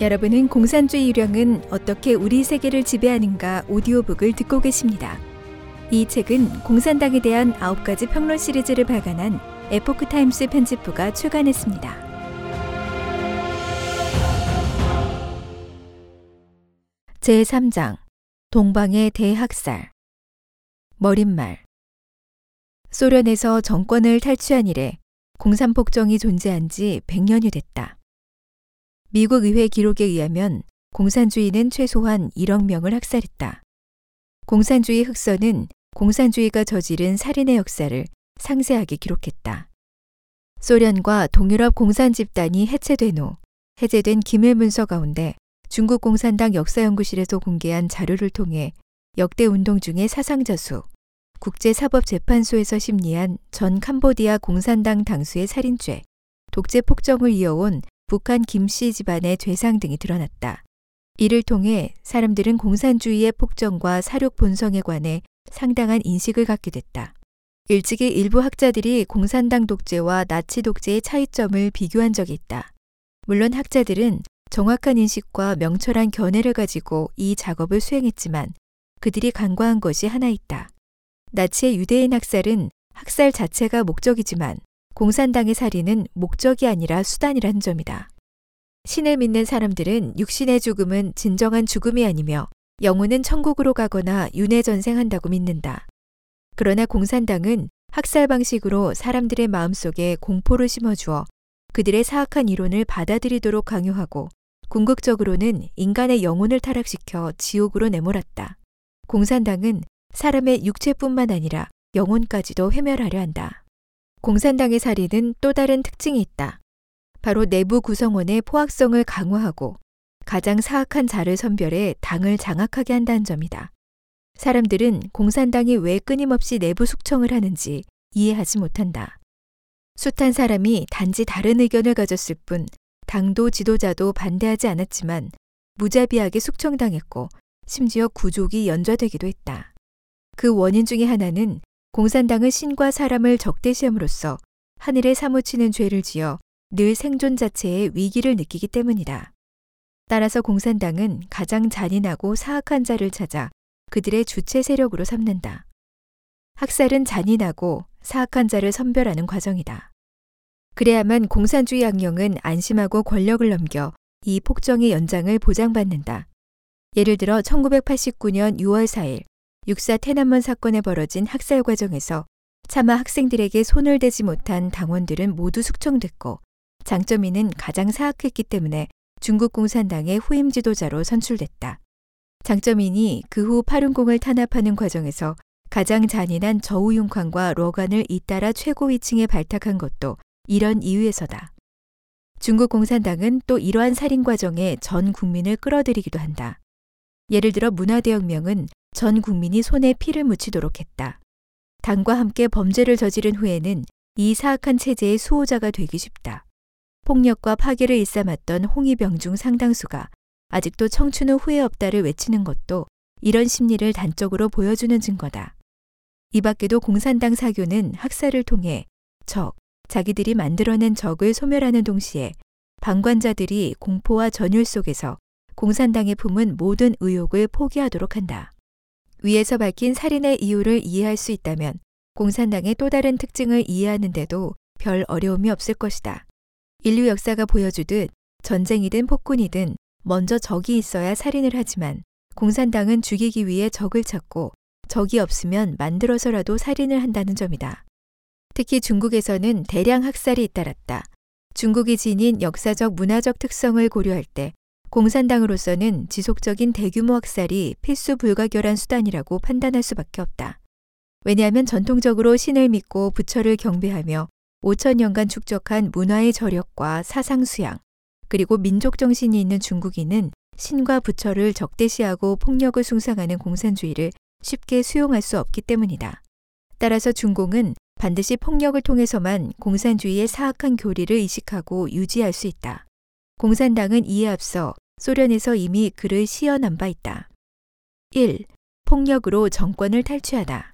여러분은 공산주의 유령은 어떻게 우리 세계를 지배하는가 오디오북을 듣고 계십니다. 이 책은 공산당에 대한 9가지 평론 시리즈를 발간한 에포크 타임스 편집부가 출간했습니다. 제3장 동방의 대학살 머리말 소련에서 정권을 탈취한 이래 공산폭정이 존재한 지 100년이 됐다. 미국 의회 기록에 의하면 공산주의는 최소한 1억 명을 학살했다. 공산주의 흑서는 공산주의가 저지른 살인의 역사를 상세하게 기록했다. 소련과 동유럽 공산 집단이 해체된 후 해제된 기밀 문서 가운데 중국 공산당 역사연구실에서 공개한 자료를 통해 역대 운동 중의 사상자 수, 국제사법재판소에서 심리한 전 캄보디아 공산당 당수의 살인죄, 독재 폭정을 이어온 북한 김씨 집안의 죄상 등이 드러났다. 이를 통해 사람들은 공산주의의 폭정과 사륙 본성에 관해 상당한 인식을 갖게 됐다. 일찍이 일부 학자들이 공산당 독재와 나치 독재의 차이점을 비교한 적이 있다. 물론 학자들은 정확한 인식과 명철한 견해를 가지고 이 작업을 수행했지만 그들이 간과한 것이 하나 있다. 나치의 유대인 학살은 학살 자체가 목적이지만 공산당의 살인은 목적이 아니라 수단이라는 점이다. 신을 믿는 사람들은 육신의 죽음은 진정한 죽음이 아니며 영혼은 천국으로 가거나 윤회 전생한다고 믿는다. 그러나 공산당은 학살 방식으로 사람들의 마음속에 공포를 심어주어 그들의 사악한 이론을 받아들이도록 강요하고 궁극적으로는 인간의 영혼을 타락시켜 지옥으로 내몰았다. 공산당은 사람의 육체뿐만 아니라 영혼까지도 회멸하려 한다. 공산당의 살인은 또 다른 특징이 있다. 바로 내부 구성원의 포악성을 강화하고 가장 사악한 자를 선별해 당을 장악하게 한다는 점이다. 사람들은 공산당이 왜 끊임없이 내부 숙청을 하는지 이해하지 못한다. 숱한 사람이 단지 다른 의견을 가졌을 뿐 당도 지도자도 반대하지 않았지만 무자비하게 숙청당했고 심지어 구족이 연좌되기도 했다. 그 원인 중의 하나는 공산당은 신과 사람을 적대시함으로써 하늘에 사무치는 죄를 지어 늘 생존 자체의 위기를 느끼기 때문이다. 따라서 공산당은 가장 잔인하고 사악한 자를 찾아 그들의 주체 세력으로 삼는다. 학살은 잔인하고 사악한 자를 선별하는 과정이다. 그래야만 공산주의 악령은 안심하고 권력을 넘겨 이 폭정의 연장을 보장받는다. 예를 들어 1989년 6월 4일 육사 태난먼 사건에 벌어진 학살 과정에서 차마 학생들에게 손을 대지 못한 당원들은 모두 숙청됐고 장점이는 가장 사악했기 때문에 중국 공산당의 후임 지도자로 선출됐다. 장점인이 그 후 파룬공을 탄압하는 과정에서 가장 잔인한 저우융쾅과 로간을 잇따라 최고 위층에 발탁한 것도 이런 이유에서다. 중국 공산당은 또 이러한 살인 과정에 전 국민을 끌어들이기도 한다. 예를 들어 문화대혁명은 전 국민이 손에 피를 묻히도록 했다. 당과 함께 범죄를 저지른 후에는 이 사악한 체제의 수호자가 되기 쉽다. 폭력과 파괴를 일삼았던 홍위병 중 상당수가 아직도 청춘 후 후회 없다를 외치는 것도 이런 심리를 단적으로 보여주는 증거다. 이 밖에도 공산당 사교는 학살을 통해 적, 자기들이 만들어낸 적을 소멸하는 동시에 방관자들이 공포와 전율 속에서 공산당에 품은 모든 의혹을 포기하도록 한다. 위에서 밝힌 살인의 이유를 이해할 수 있다면 공산당의 또 다른 특징을 이해하는데도 별 어려움이 없을 것이다. 인류 역사가 보여주듯 전쟁이든 폭군이든 먼저 적이 있어야 살인을 하지만 공산당은 죽이기 위해 적을 찾고 적이 없으면 만들어서라도 살인을 한다는 점이다. 특히 중국에서는 대량 학살이 잇따랐다. 중국이 지닌 역사적 문화적 특성을 고려할 때 공산당으로서는 지속적인 대규모 학살이 필수 불가결한 수단이라고 판단할 수밖에 없다. 왜냐하면 전통적으로 신을 믿고 부처를 경배하며 5천 년간 축적한 문화의 저력과 사상 수양, 그리고 민족 정신이 있는 중국인은 신과 부처를 적대시하고 폭력을 숭상하는 공산주의를 쉽게 수용할 수 없기 때문이다. 따라서 중공은 반드시 폭력을 통해서만 공산주의의 사악한 교리를 이식하고 유지할 수 있다. 공산당은 이에 앞서 소련에서 이미 그를 시연한 바 있다. 1. 폭력으로 정권을 탈취하다.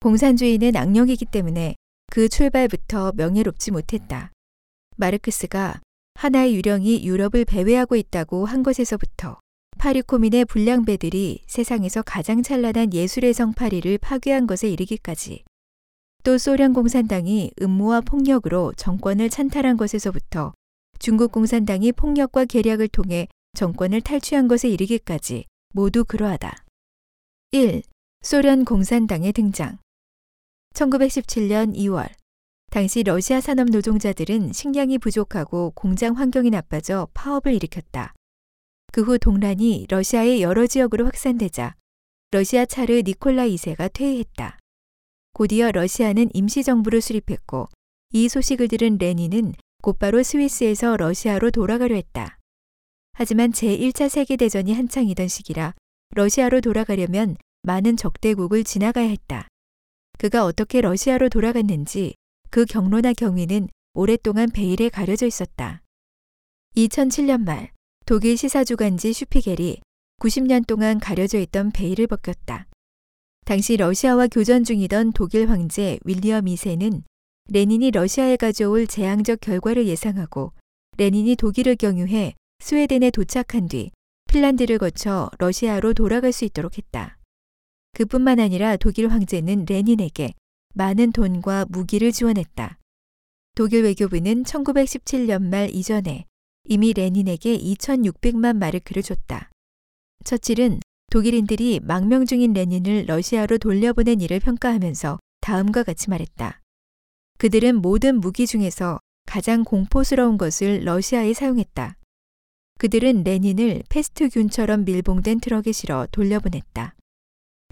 공산주의는 악령이기 때문에 그 출발부터 명예롭지 못했다. 마르크스가 하나의 유령이 유럽을 배회하고 있다고 한 것에서부터 파리 코민의 불량배들이 세상에서 가장 찬란한 예술의 성 파리를 파괴한 것에 이르기까지 또 소련 공산당이 음모와 폭력으로 정권을 찬탈한 것에서부터 중국 공산당이 폭력과 계략을 통해 정권을 탈취한 것에 이르기까지 모두 그러하다. 1. 소련 공산당의 등장. 1917년 2월. 당시 러시아 산업 노동자들은 식량이 부족하고 공장 환경이 나빠져 파업을 일으켰다. 그 후 동란이 러시아의 여러 지역으로 확산되자 러시아 차르 니콜라 2세가 퇴위했다. 곧이어 러시아는 임시정부를 수립했고 이 소식을 들은 레닌은 곧바로 스위스에서 러시아로 돌아가려 했다. 하지만 제1차 세계대전이 한창이던 시기라 러시아로 돌아가려면 많은 적대국을 지나가야 했다. 그가 어떻게 러시아로 돌아갔는지 그 경로나 경위는 오랫동안 베일에 가려져 있었다. 2007년 말 독일 시사주간지 슈피겔이 90년 동안 가려져 있던 베일을 벗겼다. 당시 러시아와 교전 중이던 독일 황제 윌리엄 2세는 레닌이 러시아에 가져올 재앙적 결과를 예상하고 레닌이 독일을 경유해 스웨덴에 도착한 뒤 핀란드를 거쳐 러시아로 돌아갈 수 있도록 했다. 그뿐만 아니라 독일 황제는 레닌에게 많은 돈과 무기를 지원했다. 독일 외교부는 1917년 말 이전에 이미 레닌에게 2,600만 마르크를 줬다. 처칠은 독일인들이 망명 중인 레닌을 러시아로 돌려보낸 일을 평가하면서 다음과 같이 말했다. 그들은 모든 무기 중에서 가장 공포스러운 것을 러시아에 사용했다. 그들은 레닌을 패스트균처럼 밀봉된 트럭에 실어 돌려보냈다.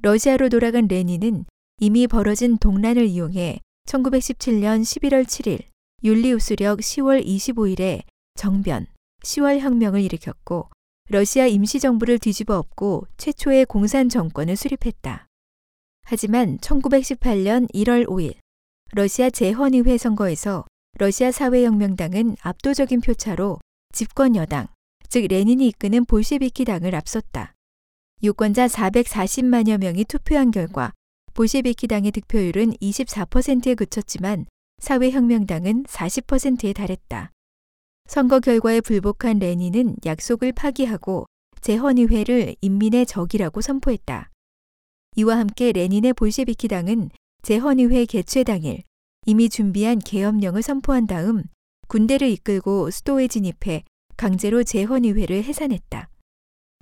러시아로 돌아간 레닌은 이미 벌어진 동란을 이용해 1917년 11월 7일 율리우스력 10월 25일에 정변, 10월 혁명을 일으켰고 러시아 임시정부를 뒤집어 엎고 최초의 공산 정권을 수립했다. 하지만 1918년 1월 5일 러시아 재헌의회 선거에서 러시아 사회혁명당은 압도적인 표차로 집권 여당, 즉 레닌이 이끄는 볼셰비키 당을 앞섰다. 유권자 440만여 명이 투표한 결과 볼셰비키 당의 득표율은 24%에 그쳤지만 사회혁명당은 40%에 달했다. 선거 결과에 불복한 레닌은 약속을 파기하고 재헌의회를 인민의 적이라고 선포했다. 이와 함께 레닌의 볼셰비키 당은 재헌의회 개최 당일 이미 준비한 계엄령을 선포한 다음 군대를 이끌고 수도에 진입해 강제로 재헌의회를 해산했다.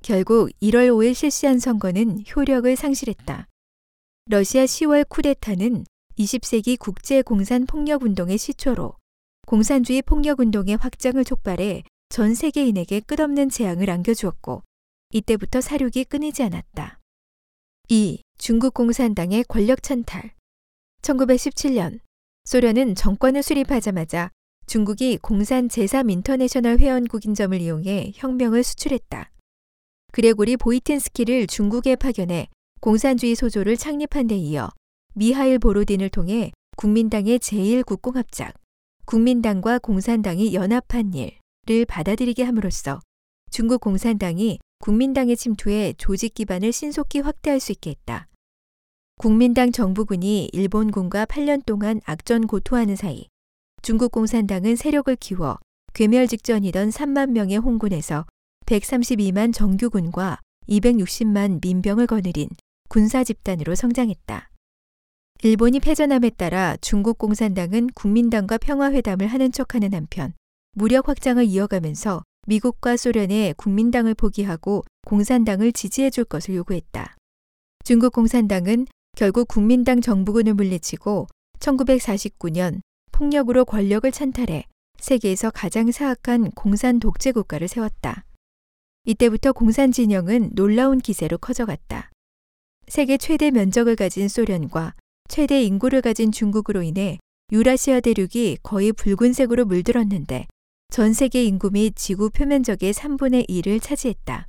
결국 1월 5일 실시한 선거는 효력을 상실했다. 러시아 10월 쿠데타는 20세기 국제 공산 폭력 운동의 시초로 공산주의 폭력 운동의 확장을 촉발해 전 세계인에게 끝없는 재앙을 안겨주었고 이때부터 살육이 끊이지 않았다. 2. 중국 공산당의 권력 찬탈 1917년 소련은 정권을 수립하자마자 중국이 공산 제3 인터내셔널 회원국인 점을 이용해 혁명을 수출했다. 그레고리 보이틴스키를 중국에 파견해 공산주의 소조를 창립한 데 이어 미하일 보로딘을 통해 국민당의 제1국공합작, 국민당과 공산당이 연합한 일을 받아들이게 함으로써 중국 공산당이 국민당의 침투에 조직 기반을 신속히 확대할 수 있게 했다. 국민당 정부군이 일본군과 8년 동안 악전 고토하는 사이 중국 공산당은 세력을 키워 괴멸 직전이던 3만 명의 홍군에서 132만 정규군과 260만 민병을 거느린 군사 집단으로 성장했다. 일본이 패전함에 따라 중국 공산당은 국민당과 평화회담을 하는 척하는 한편 무력 확장을 이어가면서 미국과 소련의 국민당을 포기하고 공산당을 지지해 줄 것을 요구했다. 중국 공산당은 결국 국민당 정부군을 물리치고 1949년 폭력으로 권력을 찬탈해 세계에서 가장 사악한 공산 독재 국가를 세웠다. 이때부터 공산 진영은 놀라운 기세로 커져갔다. 세계 최대 면적을 가진 소련과 최대 인구를 가진 중국으로 인해 유라시아 대륙이 거의 붉은색으로 물들었는데 전 세계 인구 및 지구 표면적의 3분의 1을 차지했다.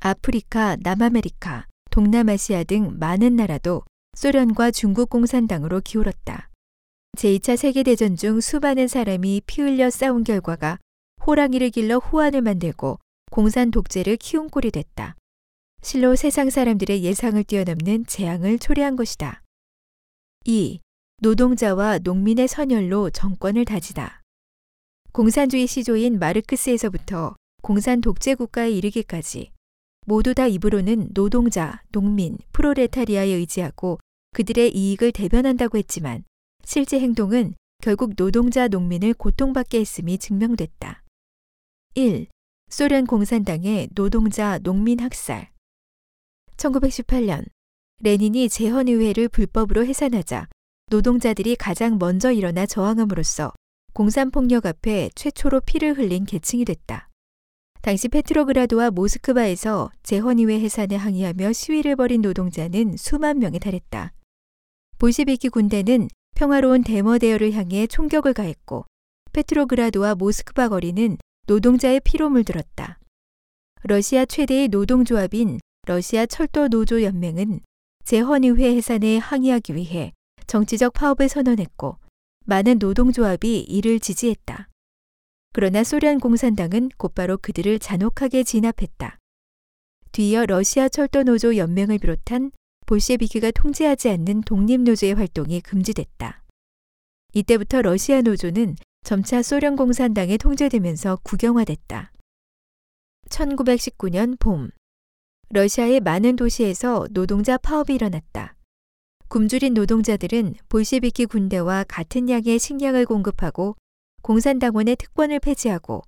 아프리카, 남아메리카, 동남아시아 등 많은 나라도 소련과 중국 공산당으로 기울었다. 제2차 세계대전 중 수많은 사람이 피 흘려 싸운 결과가 호랑이를 길러 호환을 만들고 공산 독재를 키운 꼴이 됐다. 실로 세상 사람들의 예상을 뛰어넘는 재앙을 초래한 것이다. 2. 노동자와 농민의 선열로 정권을 다지다. 공산주의 시조인 마르크스에서부터 공산 독재 국가에 이르기까지 모두 다 입으로는 노동자, 농민, 프로레타리아에 의지하고 그들의 이익을 대변한다고 했지만 실제 행동은 결국 노동자, 농민을 고통받게 했음이 증명됐다. 1. 소련 공산당의 노동자, 농민 학살 1918년 레닌이 재헌의회를 불법으로 해산하자 노동자들이 가장 먼저 일어나 저항함으로써 공산폭력 앞에 최초로 피를 흘린 계층이 됐다. 당시 페트로그라드와 모스크바에서 재헌의회 해산에 항의하며 시위를 벌인 노동자는 수만 명에 달했다. 볼시비키 군대는 평화로운 데머데어를 향해 총격을 가했고 페트로그라드와 모스크바 거리는 노동자의 피로 물들었다. 러시아 최대의 노동조합인 러시아 철도 노조 연맹은 재헌의회 해산에 항의하기 위해 정치적 파업을 선언했고 많은 노동조합이 이를 지지했다. 그러나 소련 공산당은 곧바로 그들을 잔혹하게 진압했다. 뒤이어 러시아 철도노조 연맹을 비롯한 볼셰비키가 통제하지 않는 독립노조의 활동이 금지됐다. 이때부터 러시아 노조는 점차 소련 공산당에 통제되면서 국영화됐다. 1919년 봄, 러시아의 많은 도시에서 노동자 파업이 일어났다. 굶주린 노동자들은 볼셰비키 군대와 같은 양의 식량을 공급하고 공산당원의 특권을 폐지하고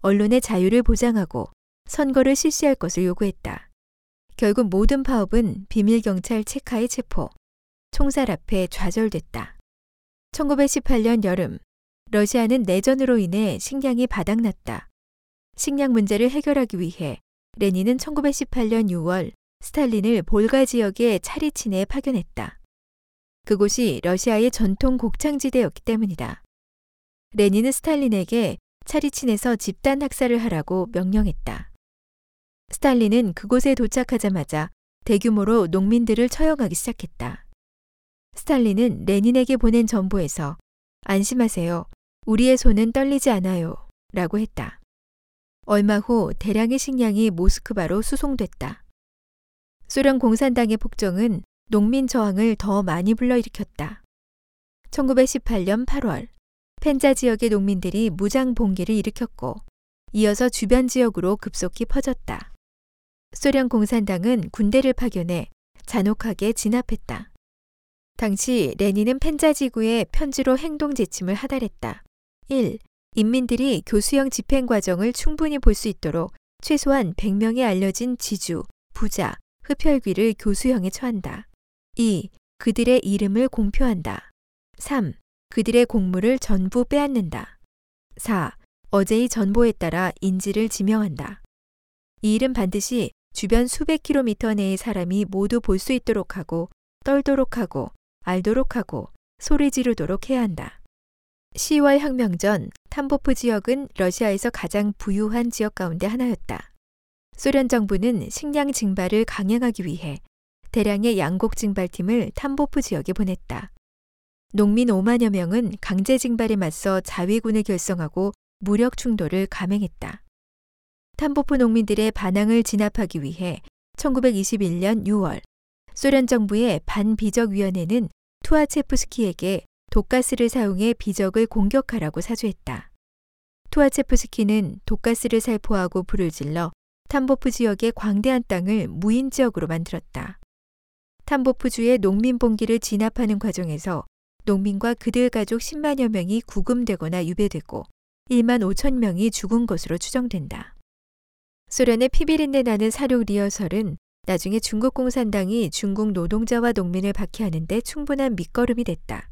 언론의 자유를 보장하고 선거를 실시할 것을 요구했다. 결국 모든 파업은 비밀경찰 체카의 체포, 총살 앞에 좌절됐다. 1918년 여름, 러시아는 내전으로 인해 식량이 바닥났다. 식량 문제를 해결하기 위해 레닌은 1918년 6월 스탈린을 볼가 지역의 차리친에 파견했다. 그곳이 러시아의 전통 곡창지대였기 때문이다. 레닌은 스탈린에게 차리친에서 집단 학살을 하라고 명령했다. 스탈린은 그곳에 도착하자마자 대규모로 농민들을 처형하기 시작했다. 스탈린은 레닌에게 보낸 전보에서 안심하세요. 우리의 손은 떨리지 않아요. 라고 했다. 얼마 후 대량의 식량이 모스크바로 수송됐다. 소련 공산당의 폭정은 농민 저항을 더 많이 불러일으켰다. 1918년 8월, 펜자 지역의 농민들이 무장 봉기를 일으켰고 이어서 주변 지역으로 급속히 퍼졌다. 소련 공산당은 군대를 파견해 잔혹하게 진압했다. 당시 레닌은 펜자 지구에 편지로 행동 지침을 하달했다. 1. 인민들이 교수형 집행 과정을 충분히 볼 수 있도록 최소한 100명의 알려진 지주, 부자, 흡혈귀를 교수형에 처한다. 2. 그들의 이름을 공표한다. 3. 그들의 공물을 전부 빼앗는다. 4. 어제의 전보에 따라 인지를 지명한다. 이 일은 반드시 주변 수백 킬로미터 내의 사람이 모두 볼 수 있도록 하고 떨도록 하고 알도록 하고 소리 지르도록 해야 한다. 10월 혁명 전 탐보프 지역은 러시아에서 가장 부유한 지역 가운데 하나였다. 소련 정부는 식량 증발을 강행하기 위해 대량의 양곡 증발팀을 탐보프 지역에 보냈다. 농민 5만여 명은 강제 징발에 맞서 자위군을 결성하고 무력 충돌을 감행했다. 탐보프 농민들의 반항을 진압하기 위해 1921년 6월 소련 정부의 반비적위원회는 투아체프스키에게 독가스를 사용해 비적을 공격하라고 사주했다. 투아체프스키는 독가스를 살포하고 불을 질러 탐보프 지역의 광대한 땅을 무인 지역으로 만들었다. 탐보프주의 농민 봉기를 진압하는 과정에서 농민과 그들 가족 10만여 명이 구금되거나 유배되고 1만 5천 명이 죽은 것으로 추정된다. 소련의 피비린내 나는 사륙 리허설은 나중에 중국 공산당이 중국 노동자와 농민을 박해하는데 충분한 밑거름이 됐다.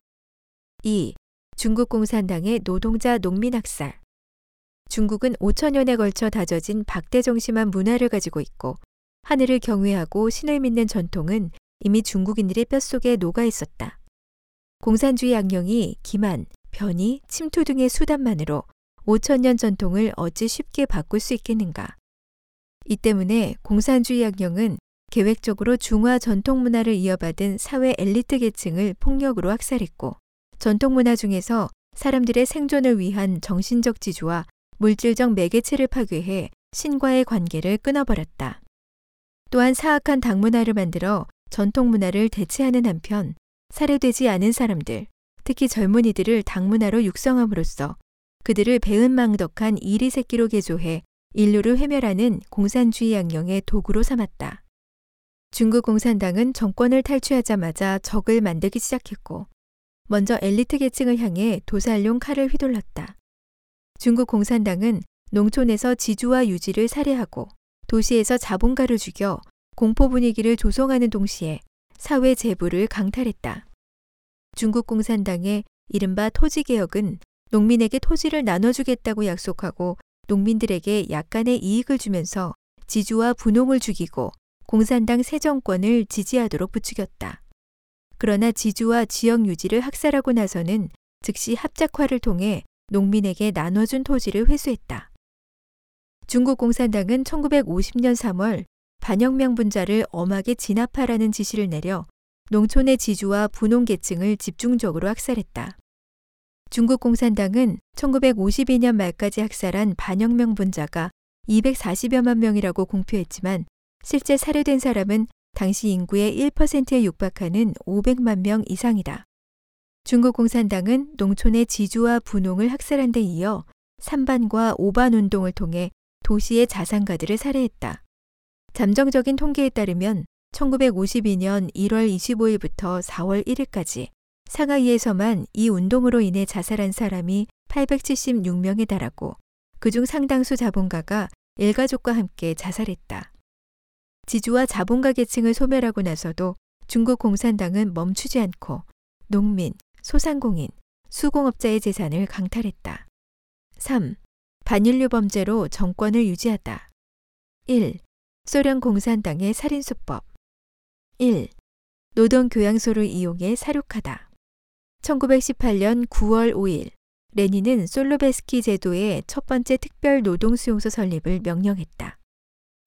2. 중국 공산당의 노동자 농민 학살. 중국은 5천 년에 걸쳐 다져진 박대 정심한 문화를 가지고 있고 하늘을 경외하고 신을 믿는 전통은 이미 중국인들의 뼛속에 녹아 있었다. 공산주의 양령이 기만, 변이, 침투 등의 수단만으로 5천 년 전통을 어찌 쉽게 바꿀 수 있겠는가. 이 때문에 공산주의 양령은 계획적으로 중화 전통 문화를 이어받은 사회 엘리트 계층을 폭력으로 학살했고 전통 문화 중에서 사람들의 생존을 위한 정신적 지주와 물질적 매개체를 파괴해 신과의 관계를 끊어버렸다. 또한 사악한 당문화를 만들어 전통 문화를 대체하는 한편 살해되지 않은 사람들, 특히 젊은이들을 당문화로 육성함으로써 그들을 배은망덕한 이리 새끼로 개조해 인류를 회멸하는 공산주의 양령의 도구로 삼았다. 중국 공산당은 정권을 탈취하자마자 적을 만들기 시작했고, 먼저 엘리트 계층을 향해 도살용 칼을 휘둘렀다. 중국 공산당은 농촌에서 지주와 유지를 살해하고 도시에서 자본가를 죽여 공포 분위기를 조성하는 동시에 사회 재부를 강탈했다. 중국 공산당의 이른바 토지개혁은 농민에게 토지를 나눠주겠다고 약속하고 농민들에게 약간의 이익을 주면서 지주와 분홍을 죽이고 공산당 새 정권을 지지하도록 부추겼다. 그러나 지주와 지역 유지를 학살하고 나서는 즉시 합작화를 통해 농민에게 나눠준 토지를 회수했다. 중국 공산당은 1950년 3월 반혁명 분자를 엄하게 진압하라는 지시를 내려 농촌의 지주와 분홍 계층을 집중적으로 학살했다. 중국 공산당은 1952년 말까지 학살한 반혁명 분자가 240여만 명이라고 공표했지만 실제 살해된 사람은 당시 인구의 1%에 육박하는 500만 명 이상이다. 중국 공산당은 농촌의 지주와 분홍을 학살한 데 이어 3반과 5반 운동을 통해 도시의 자산가들을 살해했다. 잠정적인 통계에 따르면 1952년 1월 25일부터 4월 1일까지 상하이에서만 이 운동으로 인해 자살한 사람이 876명에 달하고 그중 상당수 자본가가 일가족과 함께 자살했다. 지주와 자본가 계층을 소멸하고 나서도 중국 공산당은 멈추지 않고 농민, 소상공인, 수공업자의 재산을 강탈했다. 3. 반인류 범죄로 정권을 유지하다. 1. 소련 공산당의 살인수법. 1. 노동 교양소를 이용해 사륙하다. 1918년 9월 5일, 레닌은 솔로베스키 제도의 첫 번째 특별 노동 수용소 설립을 명령했다.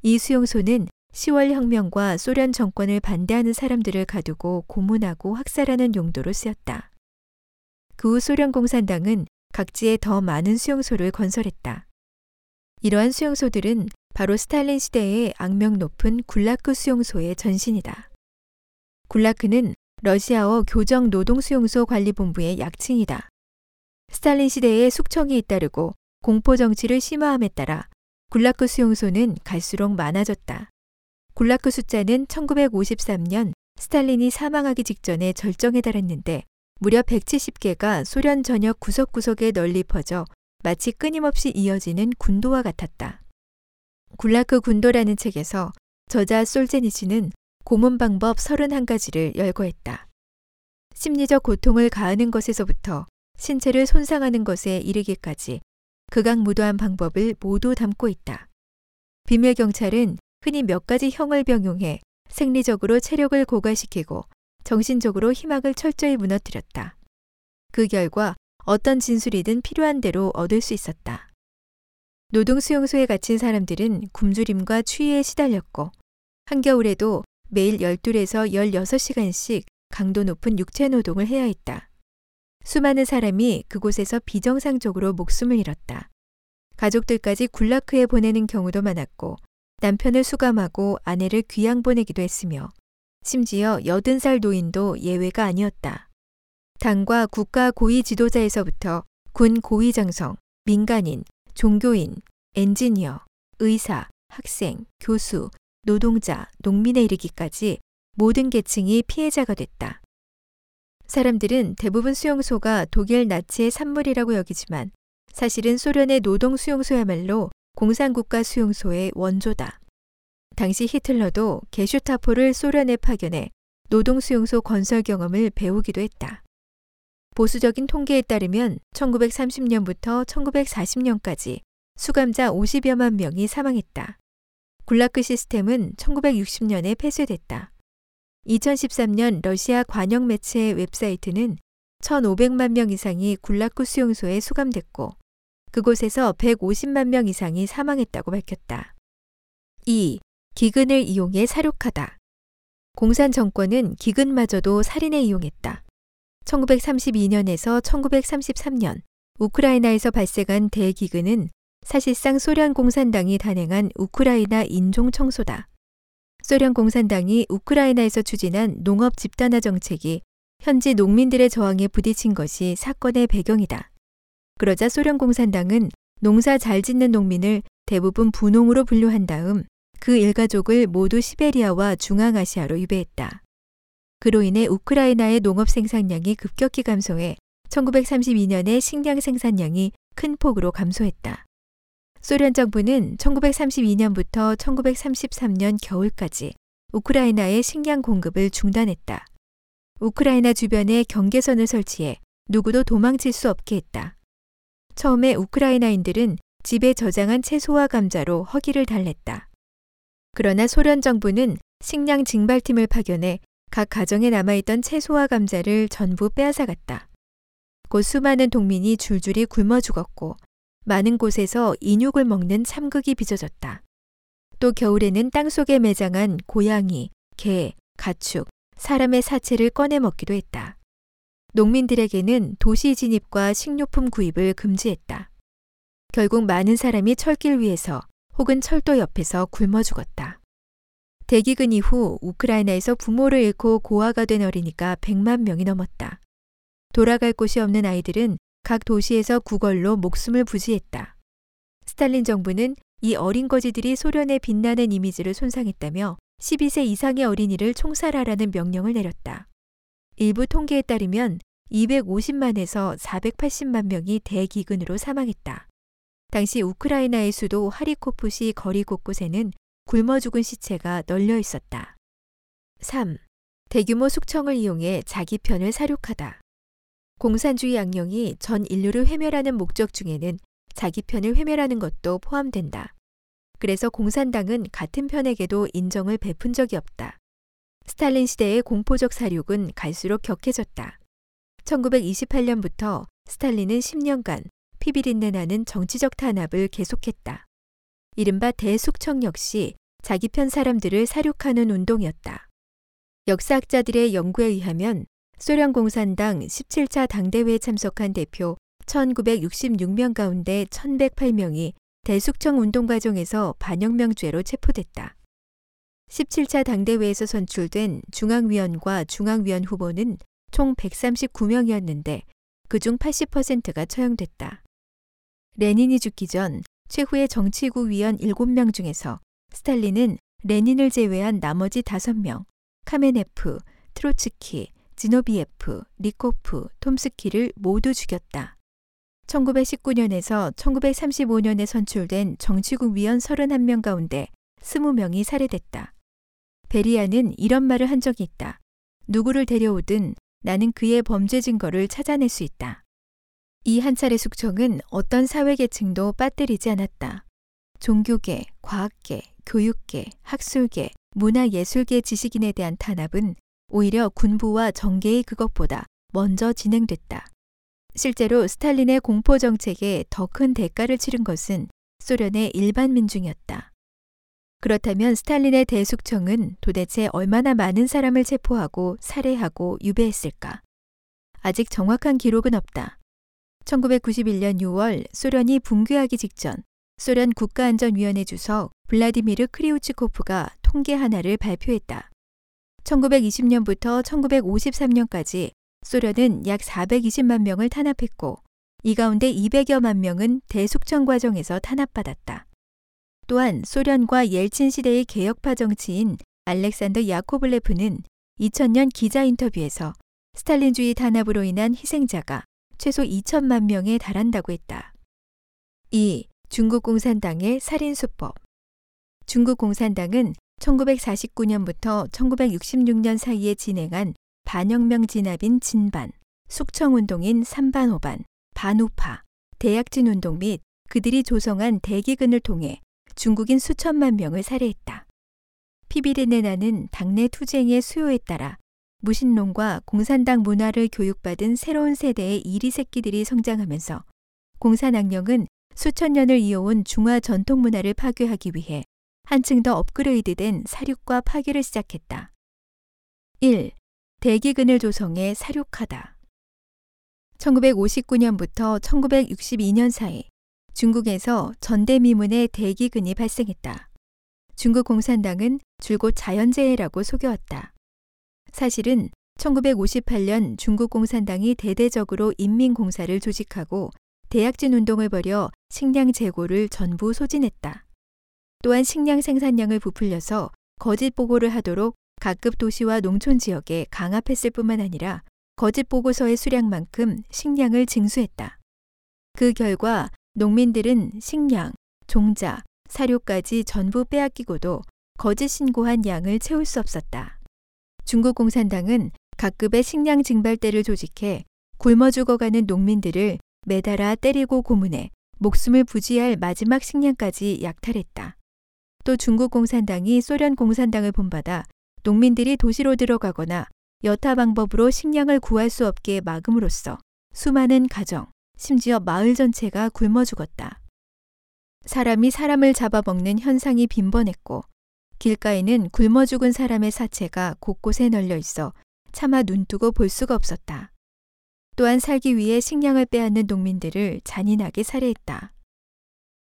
이 수용소는 10월 혁명과 소련 정권을 반대하는 사람들을 가두고 고문하고 학살하는 용도로 쓰였다. 그 후 소련 공산당은 각지에 더 많은 수용소를 건설했다. 이러한 수용소들은 바로 스탈린 시대의 악명 높은 굴라크 수용소의 전신이다. 굴라크는 러시아어 교정 노동수용소 관리본부의 약칭이다. 스탈린 시대에 숙청이 잇따르고 공포 정치를 심화함에 따라 굴라크 수용소는 갈수록 많아졌다. 굴라크 숫자는 1953년 스탈린이 사망하기 직전에 절정에 달했는데 무려 170개가 소련 전역 구석구석에 널리 퍼져 마치 끊임없이 이어지는 군도와 같았다. 굴라크 군도라는 책에서 저자 솔제니치는 고문 방법 31가지를 열거했다. 심리적 고통을 가하는 것에서부터 신체를 손상하는 것에 이르기까지 극악무도한 방법을 모두 담고 있다. 비밀 경찰은 흔히 몇 가지 형을 병용해 생리적으로 체력을 고갈시키고 정신적으로 희망을 철저히 무너뜨렸다. 그 결과 어떤 진술이든 필요한 대로 얻을 수 있었다. 노동수용소에 갇힌 사람들은 굶주림과 추위에 시달렸고 한겨울에도 매일 12에서 16시간씩 강도 높은 육체 노동을 해야 했다. 수많은 사람이 그곳에서 비정상적으로 목숨을 잃었다. 가족들까지 굴라크에 보내는 경우도 많았고 남편을 수감하고 아내를 귀양 보내기도 했으며 심지어 80살 노인도 예외가 아니었다. 당과 국가 고위 지도자에서부터 군 고위 장성, 민간인, 종교인, 엔지니어, 의사, 학생, 교수, 노동자, 농민에 이르기까지 모든 계층이 피해자가 됐다. 사람들은 대부분 수용소가 독일 나치의 산물이라고 여기지만 사실은 소련의 노동 수용소야말로 공산국가 수용소의 원조다. 당시 히틀러도 게슈타포를 소련에 파견해 노동 수용소 건설 경험을 배우기도 했다. 보수적인 통계에 따르면 1930년부터 1940년까지 수감자 50여만 명이 사망했다. 굴라크 시스템은 1960년에 폐쇄됐다. 2013년 러시아 관영 매체의 웹사이트는 1,500만 명 이상이 굴라크 수용소에 수감됐고 그곳에서 150만 명 이상이 사망했다고 밝혔다. 2. 기근을 이용해 사륙하다. 공산 정권은 기근마저도 살인에 이용했다. 1932년에서 1933년 우크라이나에서 발생한 대기근은 사실상 소련 공산당이 단행한 우크라이나 인종 청소다. 소련 공산당이 우크라이나에서 추진한 농업 집단화 정책이 현지 농민들의 저항에 부딪힌 것이 사건의 배경이다. 그러자 소련 공산당은 농사 잘 짓는 농민을 대부분 분홍으로 분류한 다음 그 일가족을 모두 시베리아와 중앙아시아로 유배했다. 그로 인해 우크라이나의 농업 생산량이 급격히 감소해 1932년에 식량 생산량이 큰 폭으로 감소했다. 소련 정부는 1932년부터 1933년 겨울까지 우크라이나의 식량 공급을 중단했다. 우크라이나 주변에 경계선을 설치해 누구도 도망칠 수 없게 했다. 처음에 우크라이나인들은 집에 저장한 채소와 감자로 허기를 달랬다. 그러나 소련 정부는 식량 징발팀을 파견해 각 가정에 남아있던 채소와 감자를 전부 빼앗아갔다. 곧 수많은 동민이 줄줄이 굶어 죽었고 많은 곳에서 인육을 먹는 참극이 빚어졌다. 또 겨울에는 땅속에 매장한 고양이, 개, 가축, 사람의 사체를 꺼내 먹기도 했다. 농민들에게는 도시 진입과 식료품 구입을 금지했다. 결국 많은 사람이 철길 위에서 혹은 철도 옆에서 굶어 죽었다. 대기근 이후 우크라이나에서 부모를 잃고 고아가 된 어린이가 100만 명이 넘었다. 돌아갈 곳이 없는 아이들은 각 도시에서 구걸로 목숨을 부지했다. 스탈린 정부는 이 어린 거지들이 소련의 빛나는 이미지를 손상했다며 12세 이상의 어린이를 총살하라는 명령을 내렸다. 일부 통계에 따르면 250만에서 480만 명이 대기근으로 사망했다. 당시 우크라이나의 수도 하리코프시 거리 곳곳에는 굶어 죽은 시체가 널려 있었다. 3. 대규모 숙청을 이용해 자기 편을 사륙하다. 공산주의 양령이 전 인류를 회멸하는 목적 중에는 자기 편을 회멸하는 것도 포함된다. 그래서 공산당은 같은 편에게도 인정을 베푼 적이 없다. 스탈린 시대의 공포적 사륙은 갈수록 격해졌다. 1928년부터 스탈린은 10년간 피비린내 나는 정치적 탄압을 계속했다. 이른바 대숙청 역시 자기 편 사람들을 사륙하는 운동이었다. 역사학자들의 연구에 의하면 소련 공산당 17차 당대회에 참석한 대표 1966명 가운데 1108명이 대숙청 운동 과정에서 반혁명죄로 체포됐다. 17차 당대회에서 선출된 중앙위원과 중앙위원 후보는 총 139명이었는데 그중 80%가 처형됐다. 레닌이 죽기 전 최후의 정치국 위원 7명 중에서 스탈린은 레닌을 제외한 나머지 5명, 카메네프, 트로츠키, 지노비에프, 리코프, 톰스키를 모두 죽였다. 1919년에서 1935년에 선출된 정치국 위원 31명 가운데 20명이 살해됐다. 베리아는 이런 말을 한 적이 있다. 누구를 데려오든 나는 그의 범죄 증거를 찾아낼 수 있다. 이 한 차례 숙청은 어떤 사회계층도 빠뜨리지 않았다. 종교계, 과학계, 교육계, 학술계, 문화예술계 지식인에 대한 탄압은 오히려 군부와 정계의 그것보다 먼저 진행됐다. 실제로 스탈린의 공포 정책에 더 큰 대가를 치른 것은 소련의 일반 민중이었다. 그렇다면 스탈린의 대숙청은 도대체 얼마나 많은 사람을 체포하고 살해하고 유배했을까? 아직 정확한 기록은 없다. 1991년 6월 소련이 붕괴하기 직전 소련 국가안전위원회 주석 블라디미르 크리우치코프가 통계 하나를 발표했다. 1920년부터 1953년까지 소련은 약 420만 명을 탄압했고 이 가운데 200여만 명은 대숙청 과정에서 탄압받았다. 또한 소련과 옐친 시대의 개혁파 정치인 알렉산더 야코블레프는 2000년 기자 인터뷰에서 스탈린주의 탄압으로 인한 희생자가 최소 2천만 명에 달한다고 했다. 2. 중국 공산당의 살인 수법 중국 공산당은 1949년부터 1966년 사이에 진행한 반혁명 진압인 진반, 숙청운동인 삼반호반, 반우파, 대약진 운동 및 그들이 조성한 대기근을 통해 중국인 수천만 명을 살해했다. 피비린내 나는 당내 투쟁의 수요에 따라 무신론과 공산당 문화를 교육받은 새로운 세대의 이리 새끼들이 성장하면서 공산악령은 수천 년을 이어온 중화 전통 문화를 파괴하기 위해 한층 더 업그레이드된 사륙과 파괴를 시작했다. 1. 대기근을 조성해 사륙하다. 1959년부터 1962년 사이 중국에서 전대미문의 대기근이 발생했다. 중국 공산당은 줄곧 자연재해라고 속여왔다. 사실은 1958년 중국 공산당이 대대적으로 인민공사를 조직하고 대약진 운동을 벌여 식량 재고를 전부 소진했다. 또한 식량 생산량을 부풀려서 거짓 보고를 하도록 각급 도시와 농촌 지역에 강압했을 뿐만 아니라 거짓 보고서의 수량만큼 식량을 징수했다. 그 결과 농민들은 식량, 종자, 사료까지 전부 빼앗기고도 거짓 신고한 양을 채울 수 없었다. 중국 공산당은 각급의 식량 징발대를 조직해 굶어 죽어가는 농민들을 매달아 때리고 고문해 목숨을 부지할 마지막 식량까지 약탈했다. 또 중국 공산당이 소련 공산당을 본받아 농민들이 도시로 들어가거나 여타 방법으로 식량을 구할 수 없게 막음으로써 수많은 가정, 심지어 마을 전체가 굶어 죽었다. 사람이 사람을 잡아먹는 현상이 빈번했고 길가에는 굶어 죽은 사람의 사체가 곳곳에 널려 있어 차마 눈뜨고 볼 수가 없었다. 또한 살기 위해 식량을 빼앗는 농민들을 잔인하게 살해했다.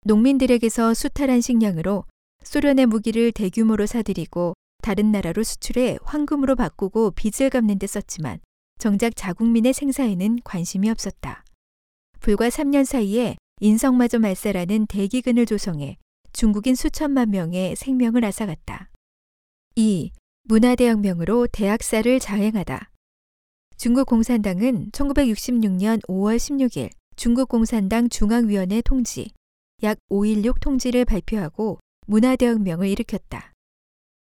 농민들에게서 수탈한 식량으로 소련의 무기를 대규모로 사들이고 다른 나라로 수출해 황금으로 바꾸고 빚을 갚는 데 썼지만 정작 자국민의 생사에는 관심이 없었다. 불과 3년 사이에 인성마저 말살하는 대기근을 조성해 중국인 수천만 명의 생명을 앗아갔다. 2. 문화대혁명으로 대학살을 자행하다. 중국 공산당은 1966년 5월 16일 중국 공산당 중앙위원회 통지 약 516 통지를 발표하고 문화대혁명을 일으켰다.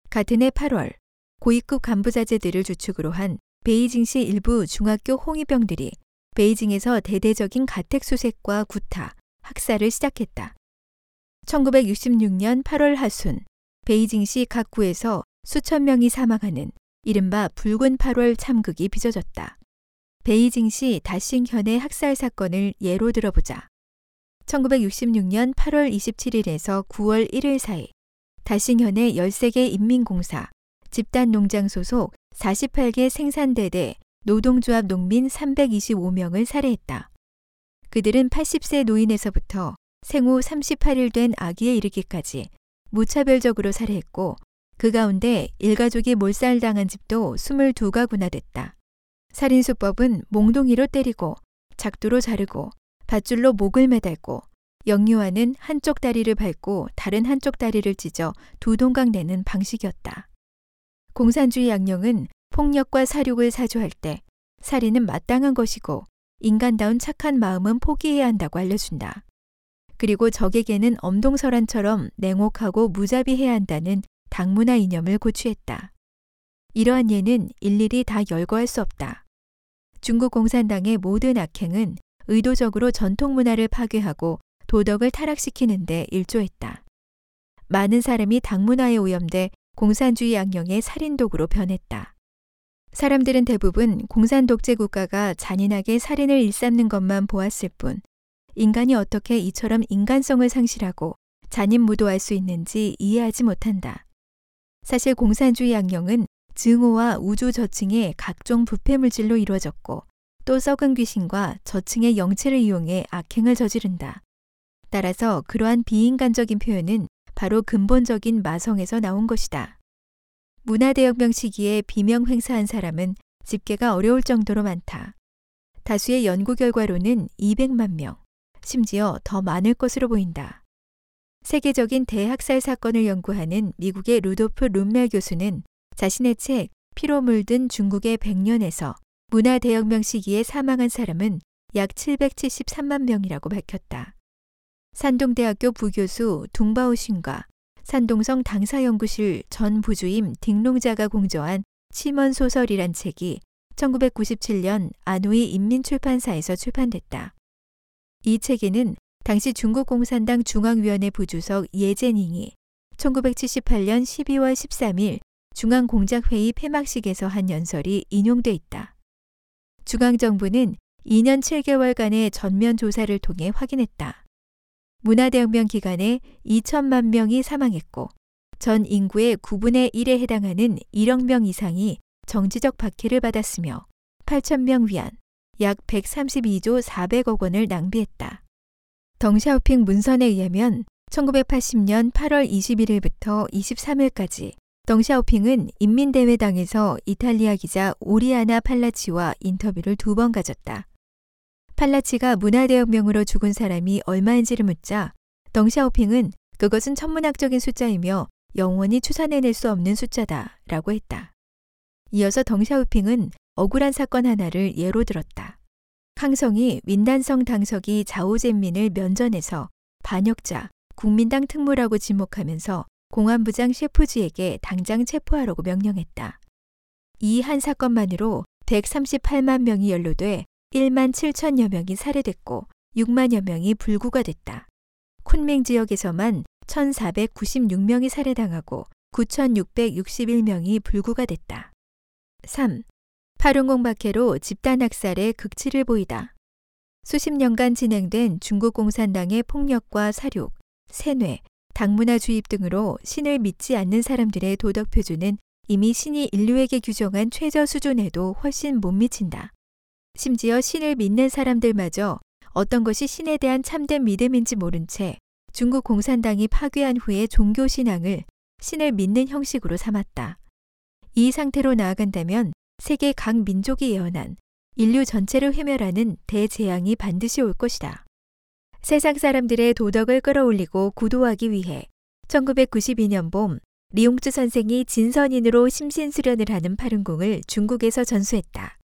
같은 해 8월 고위급 간부자제들을 주축으로 한 베이징시 일부 중학교 홍위병들이 베이징에서 대대적인 가택 수색과 구타, 학살을 시작했다. 1966년 8월 하순 베이징시 각 구에서 수천 명이 사망하는 이른바 붉은 8월 참극이 빚어졌다. 베이징시 다싱현의 학살 사건을 예로 들어보자. 1966년 8월 27일에서 9월 1일 사이 다싱현의 13개 인민공사, 집단농장 소속 48개 생산대대 노동조합 농민 325명을 살해했다. 그들은 80세 노인에서부터 생후 38일 된 아기에 이르기까지 무차별적으로 살해했고 그 가운데 일가족이 몰살당한 집도 22가구나 됐다. 살인수법은 몽둥이로 때리고 작두로 자르고 밧줄로 목을 매달고 영유아는 한쪽 다리를 밟고 다른 한쪽 다리를 찢어 두 동강 내는 방식이었다. 공산주의 양령은 폭력과 사륙을 사주할 때 살인은 마땅한 것이고 인간다운 착한 마음은 포기해야 한다고 알려준다. 그리고 적에게는 엄동설한처럼 냉혹하고 무자비해야 한다는 당문화 이념을 고취했다. 이러한 예는 일일이 다 열거할 수 없다. 중국 공산당의 모든 악행은 의도적으로 전통 문화를 파괴하고 도덕을 타락시키는 데 일조했다. 많은 사람이 당문화에 오염돼 공산주의 악령의 살인독으로 변했다. 사람들은 대부분 공산 독재 국가가 잔인하게 살인을 일삼는 것만 보았을 뿐 인간이 어떻게 이처럼 인간성을 상실하고 잔인 무도할 수 있는지 이해하지 못한다. 사실 공산주의 악령은 증오와 우주 저층의 각종 부패 물질로 이루어졌고 또 썩은 귀신과 저층의 영체를 이용해 악행을 저지른다. 따라서 그러한 비인간적인 표현은 바로 근본적인 마성에서 나온 것이다. 문화대혁명 시기에 비명 행사한 사람은 집계가 어려울 정도로 많다. 다수의 연구 결과로는 200만 명, 심지어 더 많을 것으로 보인다. 세계적인 대학살 사건을 연구하는 미국의 루도프 룸멜 교수는 자신의 책 피로 물든 중국의 100년에서 문화대혁명 시기에 사망한 사람은 약 773만 명이라고 밝혔다. 산동대학교 부교수 둥바오신과 산동성 당사연구실 전 부주임 딩롱자가 공저한 치먼 소설이란 책이 1997년 아노이 인민출판사에서 출판됐다. 이 책에는 당시 중국 공산당 중앙위원회 부주석 예제닝이 1978년 12월 13일 중앙공작회의 폐막식에서 한 연설이 인용돼 있다. 중앙정부는 2년 7개월간의 전면 조사를 통해 확인했다. 문화대혁명 기간에 2천만 명이 사망했고 전 인구의 9분의 1에 해당하는 1억 명 이상이 정치적 박해를 받았으며 8천 명 위안, 약 132조 400억 원을 낭비했다. 덩샤오핑 문선에 의하면 1980년 8월 21일부터 23일까지 덩샤오핑은 인민대회당에서 이탈리아 기자 오리아나 팔라치와 인터뷰를 두 번 가졌다. 팔라치가 문화대혁명으로 죽은 사람이 얼마인지를 묻자 덩샤오핑은 그것은 천문학적인 숫자이며 영원히 추산해낼 수 없는 숫자다 라고 했다. 이어서 덩샤오핑은 억울한 사건 하나를 예로 들었다.康성이 윈단성 당석이 자오젠민을 면전에서 반역자, 국민당 특무라고 지목하면서 공안부장 셰프지에게 당장 체포하라고 명령했다. 이 한 사건만으로 138만 명이 연루돼 1만 7천여 명이 살해됐고 6만여 명이 불구가 됐다. 쿤맹 지역에서만 1,496명이 살해당하고 9,661명이 불구가 됐다. 3. 파룬공 박해로 집단 학살의 극치를 보이다. 수십 년간 진행된 중국 공산당의 폭력과 사륙, 세뇌, 당문화 주입 등으로 신을 믿지 않는 사람들의 도덕 표준은 이미 신이 인류에게 규정한 최저 수준에도 훨씬 못 미친다. 심지어 신을 믿는 사람들마저 어떤 것이 신에 대한 참된 믿음인지 모른 채 중국 공산당이 파괴한 후에 종교 신앙을 신을 믿는 형식으로 삼았다. 이 상태로 나아간다면 세계 각 민족이 예언한 인류 전체를 회멸하는 대재앙이 반드시 올 것이다. 세상 사람들의 도덕을 끌어올리고 구도하기 위해 1992년 봄 리옹쯔 선생이 진선인으로 심신수련을 하는 파룬공을 중국에서 전수했다.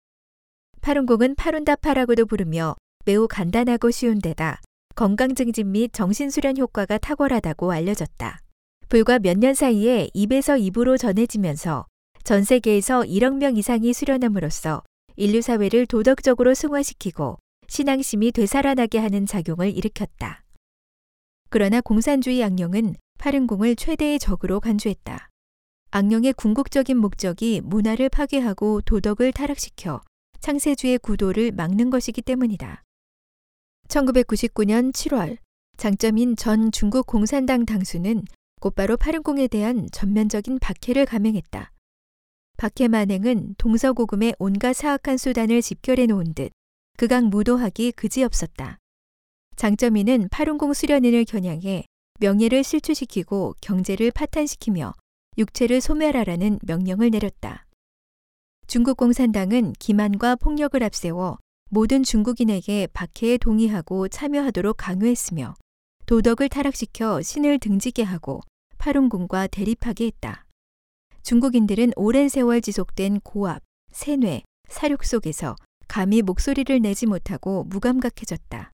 파룬공은 파룬다파라고도 부르며 매우 간단하고 쉬운 데다 건강 증진 및 정신 수련 효과가 탁월하다고 알려졌다. 불과 몇 년 사이에 입에서 입으로 전해지면서 전 세계에서 1억 명 이상이 수련함으로써 인류 사회를 도덕적으로 승화시키고 신앙심이 되살아나게 하는 작용을 일으켰다. 그러나 공산주의 악령은 파른공을 최대의 적으로 간주했다. 악령의 궁극적인 목적이 문화를 파괴하고 도덕을 타락시켜 창세주의 구도를 막는 것이기 때문이다. 1999년 7월 장점인 전 중국 공산당 당수는 곧바로 파른공에 대한 전면적인 박해를 감행했다. 박해 만행은 동서고금의 온갖 사악한 수단을 집결해 놓은 듯 극악 무도하기 그지없었다. 장점인은 파룬공 수련인을 겨냥해 명예를 실추시키고 경제를 파탄시키며 육체를 소멸하라는 명령을 내렸다. 중국 공산당은 기만과 폭력을 앞세워 모든 중국인에게 박해에 동의하고 참여하도록 강요했으며 도덕을 타락시켜 신을 등지게 하고 파룬궁과 대립하게 했다. 중국인들은 오랜 세월 지속된 고압, 세뇌, 사륙 속에서 감히 목소리를 내지 못하고 무감각해졌다.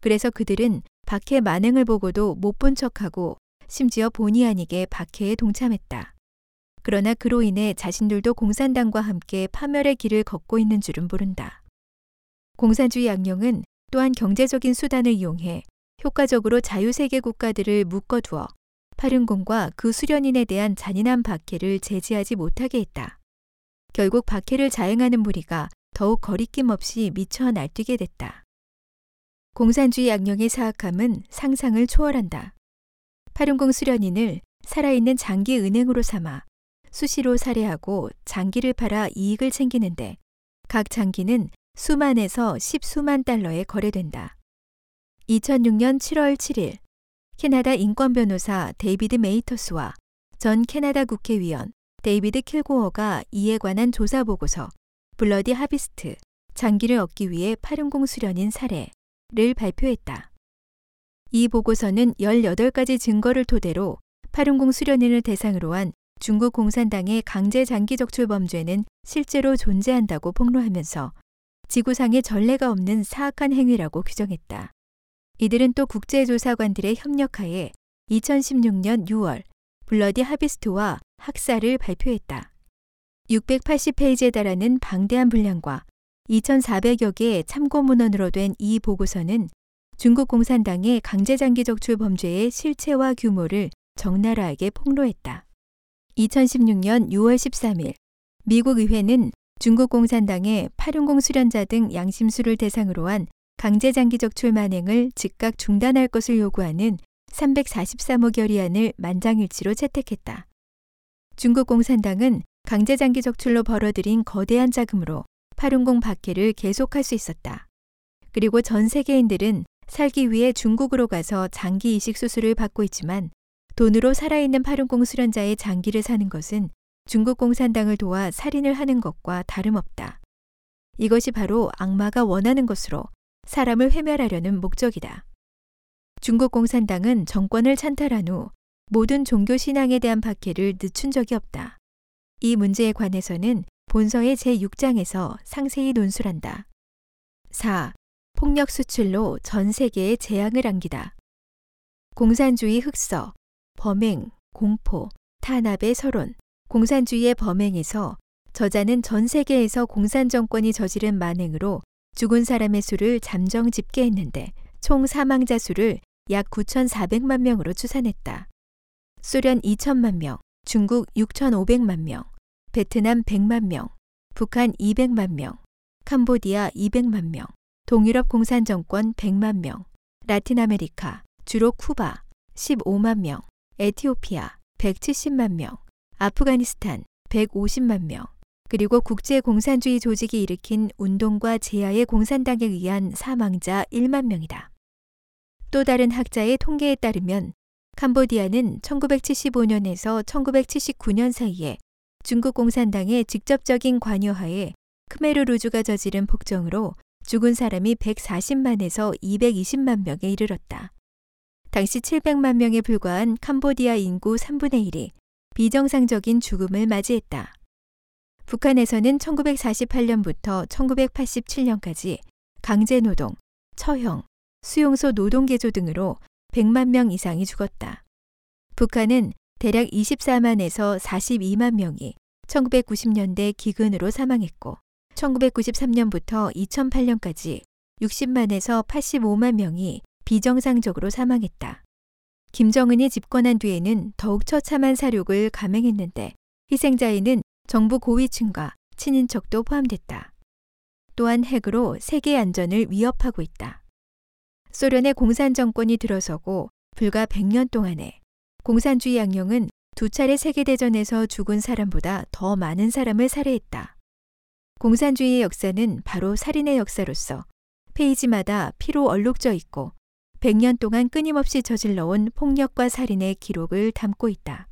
그래서 그들은 박해 만행을 보고도 못 본 척하고 심지어 본의 아니게 박해에 동참했다. 그러나 그로 인해 자신들도 공산당과 함께 파멸의 길을 걷고 있는 줄은 모른다. 공산주의 악령은 또한 경제적인 수단을 이용해 효과적으로 자유세계 국가들을 묶어두어 파륜공과 그 수련인에 대한 잔인한 박해를 제지하지 못하게 했다. 결국 박해를 자행하는 무리가 더욱 거리낌 없이 미쳐 날뛰게 됐다. 공산주의 악령의 사악함은 상상을 초월한다. 파륜공 수련인을 살아있는 장기 은행으로 삼아 수시로 살해하고 장기를 팔아 이익을 챙기는데 각 장기는 수만에서 십수만 달러에 거래된다. 2006년 7월 7일 캐나다 인권 변호사 데이비드 메이터스와 전 캐나다 국회의원 데이비드 킬고어가 이에 관한 조사 보고서 Bloody Harvest 장기를 얻기 위해 파룬궁 수련인 사례를 발표했다. 이 보고서는 18가지 증거를 토대로 파룬궁 수련인을 대상으로 한 중국 공산당의 강제 장기 적출 범죄는 실제로 존재한다고 폭로하면서 지구상에 전례가 없는 사악한 행위라고 규정했다. 이들은 또 국제조사관들의 협력하에 2016년 6월 블러디 하비스트와 학사를 발표했다. 680페이지에 달하는 방대한 분량과 2,400여 개의 참고 문헌으로 된 이 보고서는 중국 공산당의 강제장기 적출 범죄의 실체와 규모를 적나라하게 폭로했다. 2016년 6월 13일 미국 의회는 중국 공산당의 파륜공 수련자 등 양심수를 대상으로 한 강제장기 적출 만행을 즉각 중단할 것을 요구하는 343호 결의안을 만장일치로 채택했다. 중국 공산당은 강제장기 적출로 벌어들인 거대한 자금으로 파룬공 박해를 계속할 수 있었다. 그리고 전 세계인들은 살기 위해 중국으로 가서 장기 이식 수술을 받고 있지만 돈으로 살아있는 파룬공 수련자의 장기를 사는 것은 중국 공산당을 도와 살인을 하는 것과 다름없다. 이것이 바로 악마가 원하는 것으로 사람을 회멸하려는 목적이다. 중국 공산당은 정권을 찬탈한 후 모든 종교 신앙에 대한 박해를 늦춘 적이 없다. 이 문제에 관해서는 본서의 제6장에서 상세히 논술한다. 4. 폭력 수출로 전 세계에 재앙을 안기다. 공산주의 흑서, 범행, 공포, 탄압의 서론, 공산주의의 범행에서 저자는 전 세계에서 공산 정권이 저지른 만행으로 죽은 사람의 수를 잠정 집계했는데 총 사망자 수를 약 9,400만 명으로 추산했다. 소련 2천만 명, 중국 6,500만 명, 베트남 100만 명, 북한 200만 명, 캄보디아 200만 명, 동유럽 공산정권 100만 명, 라틴 아메리카, 주로 쿠바 15만 명, 에티오피아 170만 명, 아프가니스탄 150만 명, 그리고 국제 공산주의 조직이 일으킨 운동과 재야의 공산당에 의한 사망자 1만 명이다. 또 다른 학자의 통계에 따르면 캄보디아는 1975년에서 1979년 사이에 중국 공산당의 직접적인 관여하에 크메르 루주가 저지른 폭정으로 죽은 사람이 140만에서 220만 명에 이르렀다. 당시 700만 명에 불과한 캄보디아 인구 3분의 1이 비정상적인 죽음을 맞이했다. 북한에서는 1948년부터 1987년까지 강제노동, 처형, 수용소 노동개조 등으로 100만 명 이상이 죽었다. 북한은 대략 24만에서 42만 명이 1990년대 기근으로 사망했고 1993년부터 2008년까지 60만에서 85만 명이 비정상적으로 사망했다. 김정은이 집권한 뒤에는 더욱 처참한 사륙을 감행했는데 희생자에는 정부 고위층과 친인척도 포함됐다. 또한 핵으로 세계 안전을 위협하고 있다. 소련의 공산 정권이 들어서고 불과 100년 동안에 공산주의 양령은 두 차례 세계대전에서 죽은 사람보다 더 많은 사람을 살해했다. 공산주의의 역사는 바로 살인의 역사로서 페이지마다 피로 얼룩져 있고 100년 동안 끊임없이 저질러온 폭력과 살인의 기록을 담고 있다.